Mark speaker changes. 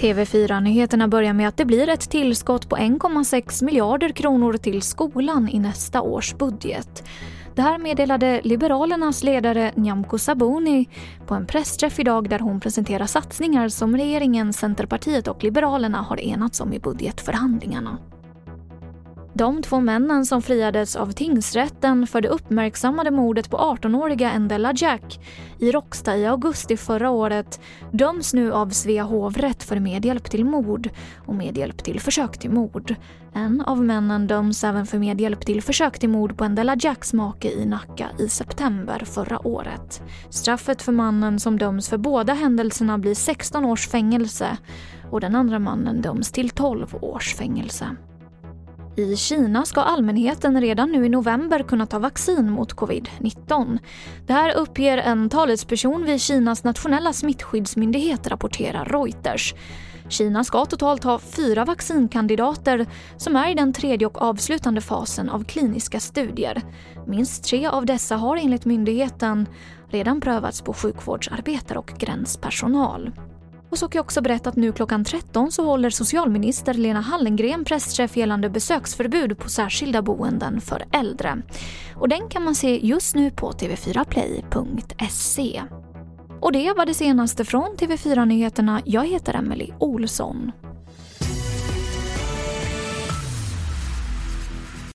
Speaker 1: TV4-nyheterna börjar med att det blir ett tillskott på 1,6 miljarder kronor till skolan i nästa års budget. Det här meddelade Liberalernas ledare Nyamko Sabuni på en pressträff idag där hon presenterar satsningar som regeringen, Centerpartiet och Liberalerna har enats om i budgetförhandlingarna. De två männen som friades av tingsrätten för det uppmärksammade mordet på 18-åriga Endella Jack i Råcksta i augusti förra året döms nu av Svea hovrätt för medhjälp till mord och medhjälp till försök till mord. En av männen döms även för medhjälp till försök till mord på Endella Jacks make i Nacka i september förra året. Straffet för mannen som döms för båda händelserna blir 16 års fängelse och den andra mannen döms till 12 års fängelse. I Kina ska allmänheten redan nu i november kunna ta vaccin mot covid-19. Det här uppger en talesperson vid Kinas nationella smittskyddsmyndighet, rapporterar Reuters. Kina ska totalt ha fyra vaccinkandidater som är i den tredje och avslutande fasen av kliniska studier. Minst tre av dessa har enligt myndigheten redan prövats på sjukvårdsarbetare och gränspersonal. Och så kan jag också berätta att nu klockan 13 så håller socialminister Lena Hallengren pressträff gällande besöksförbud på särskilda boenden för äldre. Och den kan man se just nu på tv4play.se. Och det var det senaste från TV4 Nyheterna. Jag heter Emily Olsson.